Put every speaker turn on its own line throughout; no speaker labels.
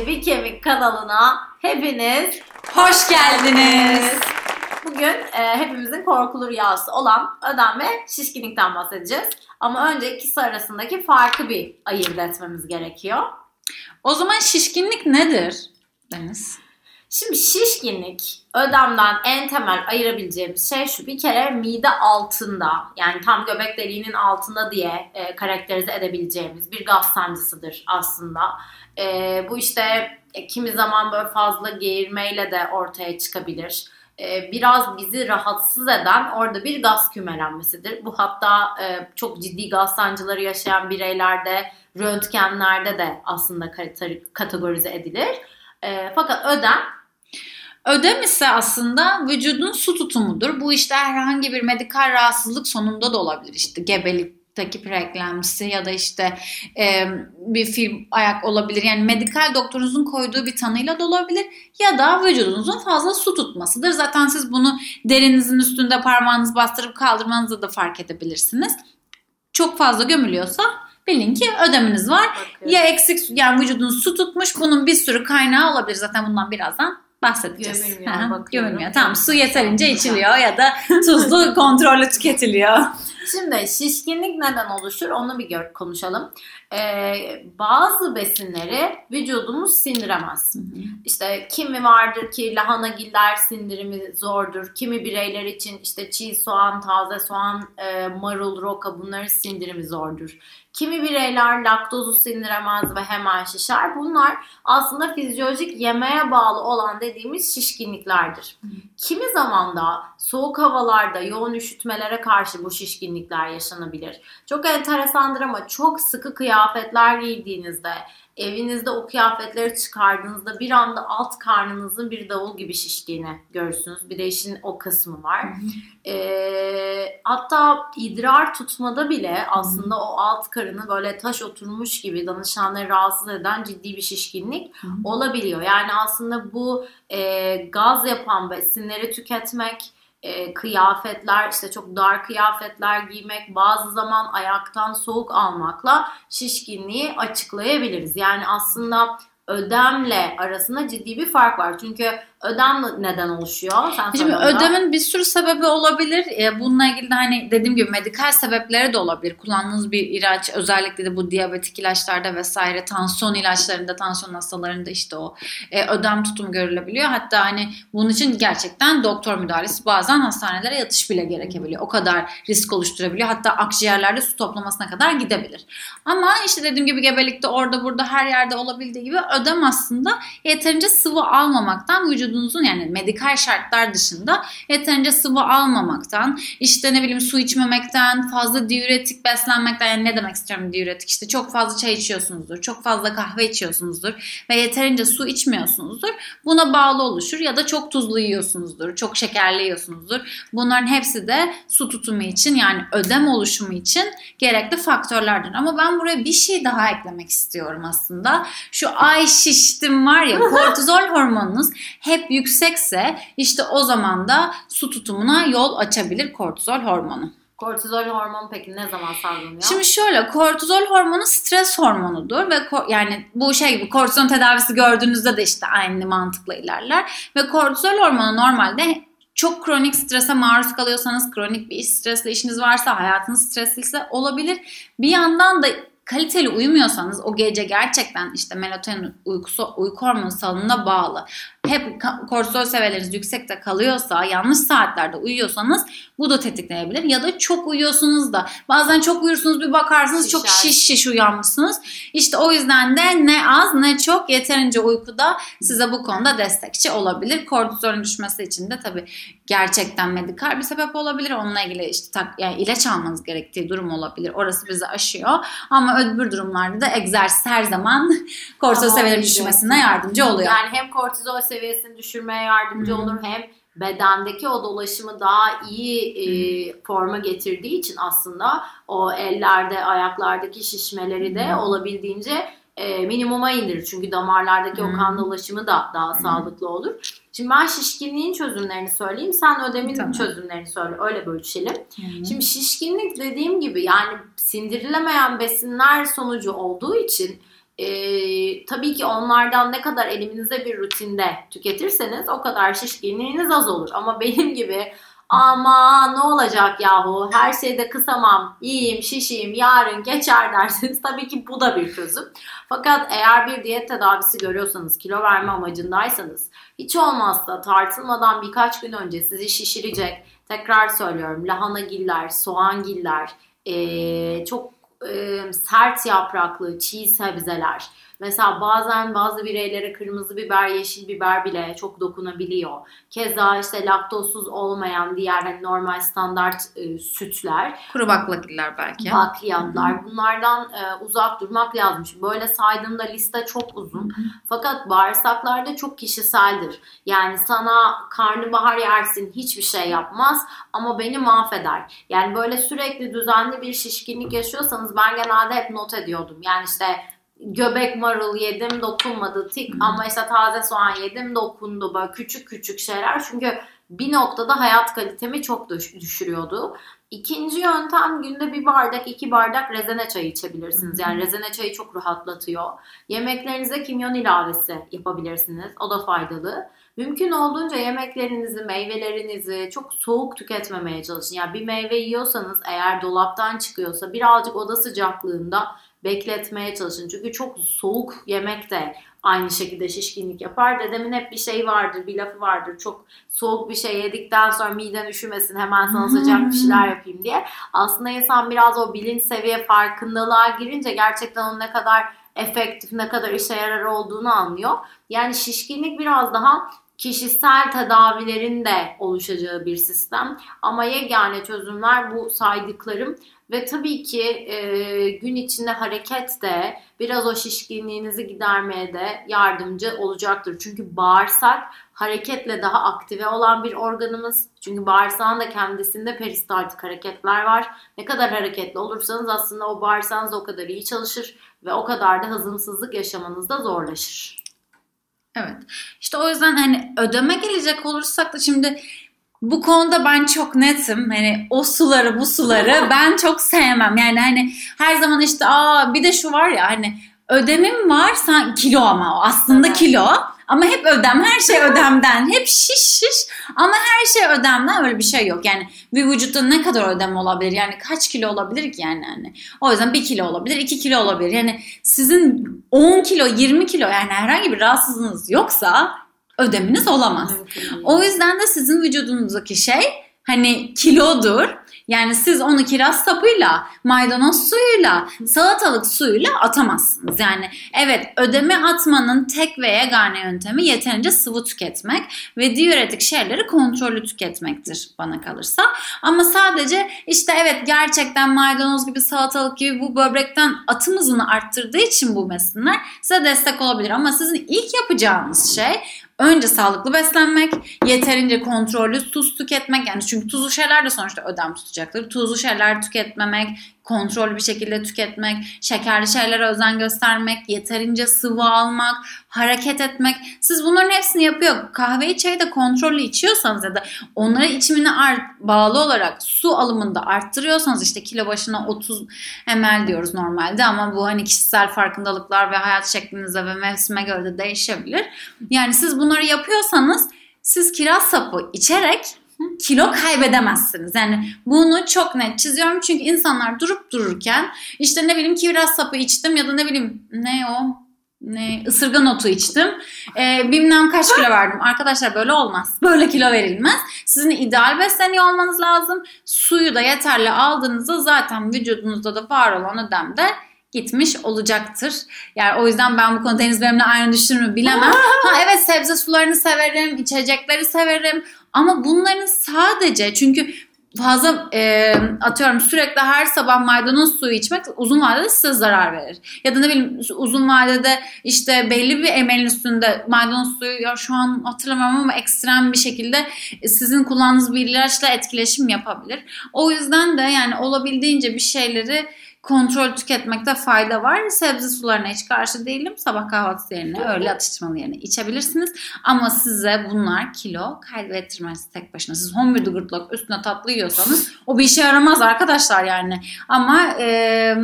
Dişli Bir Kemik kanalına hepiniz
Hoş geldiniz.
Bugün e, hepimizin korkulu rüyası olan ödem ve şişkinlikten bahsedeceğiz. Ama önce ikisi arasındaki farkı bir ayırt etmemiz gerekiyor.
O zaman şişkinlik nedir Deniz?
Şimdi şişkinlik ödemden en temel ayırabileceğimiz şey şu bir kere mide altında yani tam göbek deliğinin altında diye e, karakterize edebileceğimiz bir gaz sancısıdır aslında. E, bu işte e, kimi zaman böyle fazla geğirmeyle de ortaya çıkabilir. E, biraz bizi rahatsız eden orada bir gaz kümelenmesidir. Bu hatta e, çok ciddi gaz sancıları yaşayan bireylerde röntgenlerde de aslında kategorize edilir. E, fakat ödem
Ödem ise aslında vücudun su tutumudur. Bu işte herhangi bir medikal rahatsızlık sonunda da olabilir. İşte gebelikteki preeklemsi ya da işte e, bir film ayak olabilir. Yani medikal doktorunuzun koyduğu bir tanıyla da olabilir. Ya da vücudunuzun fazla su tutmasıdır. Zaten siz bunu derinizin üstünde parmağınız bastırıp kaldırmanızda da fark edebilirsiniz. Çok fazla gömülüyorsa bilin ki ödeminiz var. Okay. Ya eksik yani vücudunuz su tutmuş bunun bir sürü kaynağı olabilir. Zaten bundan birazdan bahsedeceğiz.
Gömülmüyor.
Gömülmüyor. Tamam su yeterince içiliyor ya da tuzlu kontrollü tüketiliyor.
Şimdi şişkinlik neden oluşur onu bir gör, konuşalım. Ee, bazı besinleri vücudumuz sindiremez. Hı hı. İşte kimi vardır ki lahanagiller sindirimi zordur. Kimi bireyler için işte çiğ soğan, taze soğan, e, marul, roka bunların sindirimi zordur. Kimi bireyler laktozu sindiremez ve hemen şişer. Bunlar aslında fizyolojik yemeğe bağlı olan dediğimiz şişkinliklerdir. Kimi zaman da soğuk havalarda yoğun üşütmelere karşı bu şişkinlikler yaşanabilir. Çok enteresandır ama çok sıkı kıyafetler giydiğinizde evinizde o kıyafetleri çıkardığınızda bir anda alt karnınızın bir davul gibi şiştiğini görürsünüz. Bir de işin o kısmı var. E, hatta idrar tutmada bile aslında o alt karını böyle taş oturmuş gibi danışanları rahatsız eden ciddi bir şişkinlik olabiliyor. Yani aslında bu e, gaz yapan besinleri tüketmek e, kıyafetler işte çok dar kıyafetler giymek bazı zaman ayaktan soğuk almakla şişkinliği açıklayabiliriz. Yani aslında ödemle arasında ciddi bir fark var. Çünkü ödem neden oluşuyor? Sen
Şimdi ödemin bir sürü sebebi olabilir. E, bununla ilgili de hani dediğim gibi medikal sebepleri de olabilir. Kullandığınız bir ilaç özellikle de bu diyabetik ilaçlarda vesaire tansiyon ilaçlarında tansiyon hastalarında işte o e, ödem tutumu görülebiliyor. Hatta hani bunun için gerçekten doktor müdahalesi bazen hastanelere yatış bile gerekebiliyor. O kadar risk oluşturabiliyor. Hatta akciğerlerde su toplamasına kadar gidebilir. Ama işte dediğim gibi gebelikte orada burada her yerde olabildiği gibi ödem aslında yeterince sıvı almamaktan vücut vücudunuzun yani medikal şartlar dışında yeterince sıvı almamaktan, işte ne bileyim su içmemekten, fazla diüretik beslenmekten yani ne demek istiyorum diüretik işte çok fazla çay içiyorsunuzdur, çok fazla kahve içiyorsunuzdur ve yeterince su içmiyorsunuzdur. Buna bağlı oluşur ya da çok tuzlu yiyorsunuzdur, çok şekerli yiyorsunuzdur. Bunların hepsi de su tutumu için yani ödem oluşumu için gerekli faktörlerdir. Ama ben buraya bir şey daha eklemek istiyorum aslında. Şu ay şiştim var ya kortizol hormonunuz hep hep yüksekse işte o zaman da su tutumuna yol açabilir kortizol hormonu.
Kortizol hormonu peki ne zaman salgılanıyor?
Şimdi şöyle kortizol hormonu stres hormonudur ve yani bu şey gibi kortizon tedavisi gördüğünüzde de işte aynı mantıkla ilerler ve kortizol hormonu normalde çok kronik strese maruz kalıyorsanız, kronik bir iş stresle işiniz varsa, hayatınız stresliyse olabilir. Bir yandan da kaliteli uyumuyorsanız o gece gerçekten işte melatonin uykusu, uyku hormonu salınımına bağlı. Hep kortizol seviyeleriniz yüksekte kalıyorsa, yanlış saatlerde uyuyorsanız bu da tetikleyebilir. Ya da çok uyuyorsunuz da bazen çok uyursunuz bir bakarsınız çok şiş şiş uyanmışsınız. İşte o yüzden de ne az ne çok yeterince uykuda size bu konuda destekçi olabilir. Kortizolün düşmesi için de tabii gerçekten medikal bir sebep olabilir. Onunla ilgili işte tak, yani ilaç almanız gerektiği durum olabilir. Orası bizi aşıyor. Ama öbür durumlarda da egzersiz her zaman kortizol seviyeleri düşmesine yardımcı oluyor.
Yani hem kortizol seviyesini düşürmeye yardımcı olur hem bedendeki o dolaşımı daha iyi e, forma getirdiği için aslında o ellerde ayaklardaki şişmeleri de olabildiğince e, minimuma indirir. Çünkü damarlardaki hmm. o kan dolaşımı da daha hmm. sağlıklı olur. Şimdi ben şişkinliğin çözümlerini söyleyeyim. Sen ödemin tamam. çözümlerini söyle. Öyle bölüşelim. Hmm. Şimdi şişkinlik dediğim gibi yani sindirilemeyen besinler sonucu olduğu için e, tabii ki onlardan ne kadar eliminize bir rutinde tüketirseniz o kadar şişkinliğiniz az olur. Ama benim gibi ama ne olacak yahu her şeyde kısamam, yiyeyim, şişeyim, yarın geçer derseniz tabii ki bu da bir çözüm. Fakat eğer bir diyet tedavisi görüyorsanız, kilo verme amacındaysanız hiç olmazsa tartılmadan birkaç gün önce sizi şişirecek, tekrar söylüyorum lahanagiller, soğangiller, ee, çok e, sert yapraklı çiğ sebzeler, Mesela bazen bazı bireylere kırmızı biber, yeşil biber bile çok dokunabiliyor. Keza işte laktozsuz olmayan diğer hani normal standart e, sütler.
Kuru baklagiller belki.
Bakliyatlar. Bunlardan e, uzak durmak lazım. Şimdi böyle saydığımda liste çok uzun. Fakat bağırsaklarda çok kişiseldir. Yani sana karnabahar yersin hiçbir şey yapmaz ama beni mahveder. Yani böyle sürekli düzenli bir şişkinlik yaşıyorsanız ben genelde hep not ediyordum. Yani işte göbek marul yedim dokunmadı tik hmm. ama işte taze soğan yedim dokundu böyle küçük küçük şeyler çünkü bir noktada hayat kalitemi çok düşürüyordu. İkinci yöntem günde bir bardak iki bardak rezene çayı içebilirsiniz. Yani rezene çayı çok rahatlatıyor. Yemeklerinize kimyon ilavesi yapabilirsiniz. O da faydalı. Mümkün olduğunca yemeklerinizi, meyvelerinizi çok soğuk tüketmemeye çalışın. Yani bir meyve yiyorsanız eğer dolaptan çıkıyorsa birazcık oda sıcaklığında bekletmeye çalışın. Çünkü çok soğuk yemek de aynı şekilde şişkinlik yapar. Dedemin hep bir şey vardır, bir lafı vardır. Çok soğuk bir şey yedikten sonra miden üşümesin hemen sana sıcak bir şeyler yapayım diye. Aslında insan biraz o bilinç seviye farkındalığa girince gerçekten onun ne kadar efektif, ne kadar işe yarar olduğunu anlıyor. Yani şişkinlik biraz daha kişisel tedavilerin de oluşacağı bir sistem. Ama yegane çözümler bu saydıklarım ve tabii ki e, gün içinde hareket de biraz o şişkinliğinizi gidermeye de yardımcı olacaktır. Çünkü bağırsak hareketle daha aktive olan bir organımız. Çünkü bağırsağın da kendisinde peristaltik hareketler var. Ne kadar hareketli olursanız aslında o bağırsağınız o kadar iyi çalışır ve o kadar da hazımsızlık yaşamanız da zorlaşır.
Evet. İşte o yüzden hani ödeme gelecek olursak da şimdi bu konuda ben çok netim. Hani o suları bu suları ben çok sevmem. Yani hani her zaman işte aa bir de şu var ya hani ödemim var sen kilo ama o aslında evet. kilo. Ama hep ödem, her şey ödemden. Hep şiş şiş ama her şey ödemden öyle bir şey yok. Yani bir vücutta ne kadar ödem olabilir? Yani kaç kilo olabilir ki yani? yani. O yüzden bir kilo olabilir, iki kilo olabilir. Yani sizin 10 kilo, 20 kilo yani herhangi bir rahatsızlığınız yoksa ödeminiz olamaz. O yüzden de sizin vücudunuzdaki şey hani kilodur. Yani siz onu kiraz sapıyla, maydanoz suyuyla, salatalık suyuyla atamazsınız. Yani evet ödeme atmanın tek ve yegane yöntemi yeterince sıvı tüketmek ve diüretik şeyleri kontrollü tüketmektir bana kalırsa. Ama sadece işte evet gerçekten maydanoz gibi salatalık gibi bu böbrekten atım hızını arttırdığı için bu besinler size destek olabilir. Ama sizin ilk yapacağınız şey Önce sağlıklı beslenmek, yeterince kontrollü tuz tüketmek. Yani çünkü tuzlu şeyler de sonuçta ödem tutacaktır. Tuzlu şeyler tüketmemek, kontrollü bir şekilde tüketmek, şekerli şeylere özen göstermek, yeterince sıvı almak, hareket etmek. Siz bunların hepsini yapıyor. Kahveyi çayı da kontrollü içiyorsanız ya da onlara içimine art, bağlı olarak su alımında arttırıyorsanız işte kilo başına 30 ml diyoruz normalde ama bu hani kişisel farkındalıklar ve hayat şeklinize ve mevsime göre de değişebilir. Yani siz bunları yapıyorsanız siz kiraz sapı içerek kilo kaybedemezsiniz. Yani bunu çok net çiziyorum çünkü insanlar durup dururken işte ne bileyim kiraz sapı içtim ya da ne bileyim ne o ne ısırgan otu içtim. Ee, bilmem kaç kilo verdim. Arkadaşlar böyle olmaz. Böyle kilo verilmez. Sizin ideal besleniyor olmanız lazım. Suyu da yeterli aldığınızda zaten vücudunuzda da var olan ödem de gitmiş olacaktır. Yani o yüzden ben bu konuda henüz benimle aynı düşünür bilemem. ha evet sebze sularını severim, içecekleri severim. Ama bunların sadece çünkü fazla e, atıyorum sürekli her sabah maydanoz suyu içmek uzun vadede size zarar verir. Ya da ne bileyim uzun vadede işte belli bir emelin üstünde maydanoz suyu ya şu an hatırlamıyorum ama ekstrem bir şekilde sizin kullandığınız bir ilaçla etkileşim yapabilir. O yüzden de yani olabildiğince bir şeyleri kontrol tüketmekte fayda var. Sebze sularına hiç karşı değilim. Sabah kahvaltısı yerine, öğle atıştırmalı yerine içebilirsiniz. Ama size bunlar kilo kaybettirmez tek başına. Siz homemade gırtlak üstüne tatlı yiyorsanız o bir işe yaramaz arkadaşlar yani. Ama e,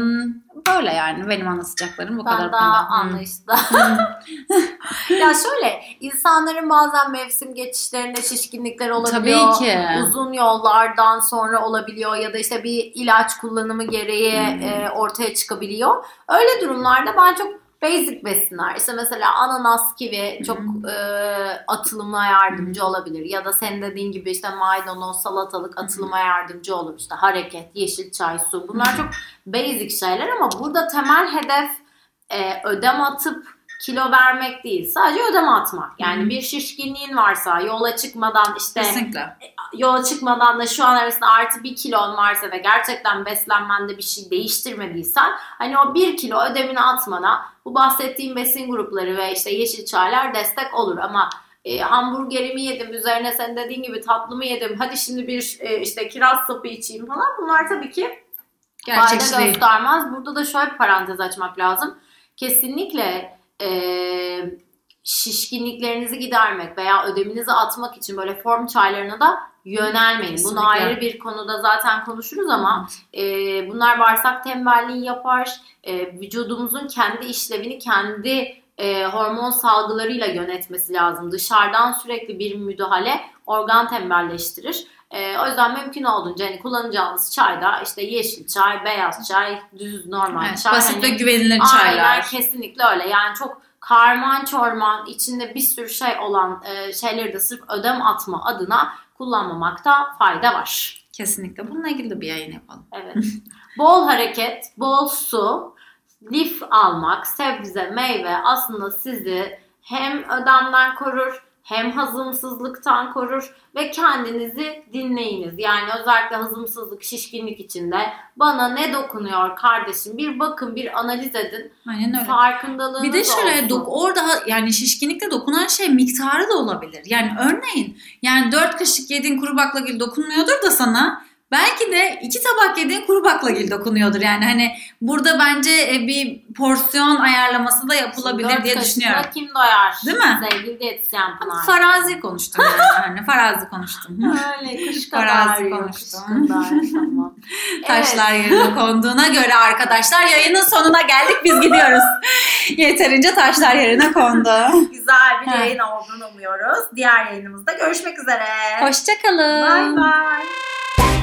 Öyle yani benim anlatacaklarım bu
ben
kadar.
daha
konuda. Hı.
anlayışlı. ya şöyle insanların bazen mevsim geçişlerinde şişkinlikler olabiliyor.
Tabii ki.
Uzun yollardan sonra olabiliyor ya da işte bir ilaç kullanımı gereği
Hmm.
e, ortaya çıkabiliyor. Öyle durumlarda ben çok basic besinler. İşte mesela ananas kivi çok e, atılıma yardımcı olabilir. Ya da senin dediğin gibi işte maydanoz salatalık atılıma yardımcı olur. İşte hareket yeşil çay su. Bunlar çok basic şeyler ama burada temel hedef e, ödem atıp kilo vermek değil. Sadece ödem atmak. Yani
Hı hı.
bir şişkinliğin varsa yola çıkmadan işte
Kesinlikle.
yola çıkmadan da şu an arasında artı bir kilon varsa ve gerçekten beslenmende bir şey değiştirmediysen hani o bir kilo ödemini atmana bu bahsettiğim besin grupları ve işte yeşil çaylar destek olur ama e, hamburgerimi yedim üzerine sen dediğin gibi tatlımı yedim hadi şimdi bir e, işte kiraz sapı içeyim falan bunlar tabii ki
Gerçekçi
fayda
değil.
göstermez. Burada da şöyle bir parantez açmak lazım. Kesinlikle e, şişkinliklerinizi gidermek veya ödeminizi atmak için böyle form çaylarına da yönelmeyin.
Kesinlikle.
Bunu ayrı bir konuda zaten konuşuruz ama e, bunlar bağırsak tembelliği yapar. E, vücudumuzun kendi işlevini kendi e, hormon salgılarıyla yönetmesi lazım. Dışarıdan sürekli bir müdahale organ tembelleştirir. E, o yüzden mümkün olduğunca hani kullanacağınız çayda işte yeşil çay, beyaz çay, düz normal
Evet,
çay.
basit
hani-
ve güvenilir
Aynen
çaylar.
kesinlikle öyle. Yani çok karman çorman içinde bir sürü şey olan e, şeyleri de sırf ödem atma adına kullanmamakta fayda var.
Kesinlikle. Bununla ilgili de bir yayın yapalım.
Evet. bol hareket, bol su, lif almak, sebze, meyve aslında sizi hem ödemden korur hem hazımsızlıktan korur ve kendinizi dinleyiniz. Yani özellikle hazımsızlık, şişkinlik içinde bana ne dokunuyor kardeşim bir bakın bir analiz edin.
Aynen öyle.
Farkındalığınız
Bir de şöyle
olsun.
dok orada yani şişkinlikte dokunan şey miktarı da olabilir. Yani örneğin yani 4 kaşık yediğin kuru baklagil dokunmuyordur da sana belki de iki tabak yediğin kuru baklagil dokunuyordur. Yani hani burada bence e, bir porsiyon ayarlaması da yapılabilir
Dört
diye düşünüyorum.
kim doyar?
Değil mi?
Sevgili diyetisyen Pınar.
Farazi konuştum yani. hani farazi konuştum.
Öyle kuş kadar
Farazi konuştum.
kuş kadar, tamam.
Taşlar yerine konduğuna göre arkadaşlar yayının sonuna geldik biz gidiyoruz. Yeterince taşlar yerine kondu.
Güzel bir yayın olduğunu umuyoruz. Diğer yayınımızda görüşmek üzere.
Hoşçakalın.
Bye bye.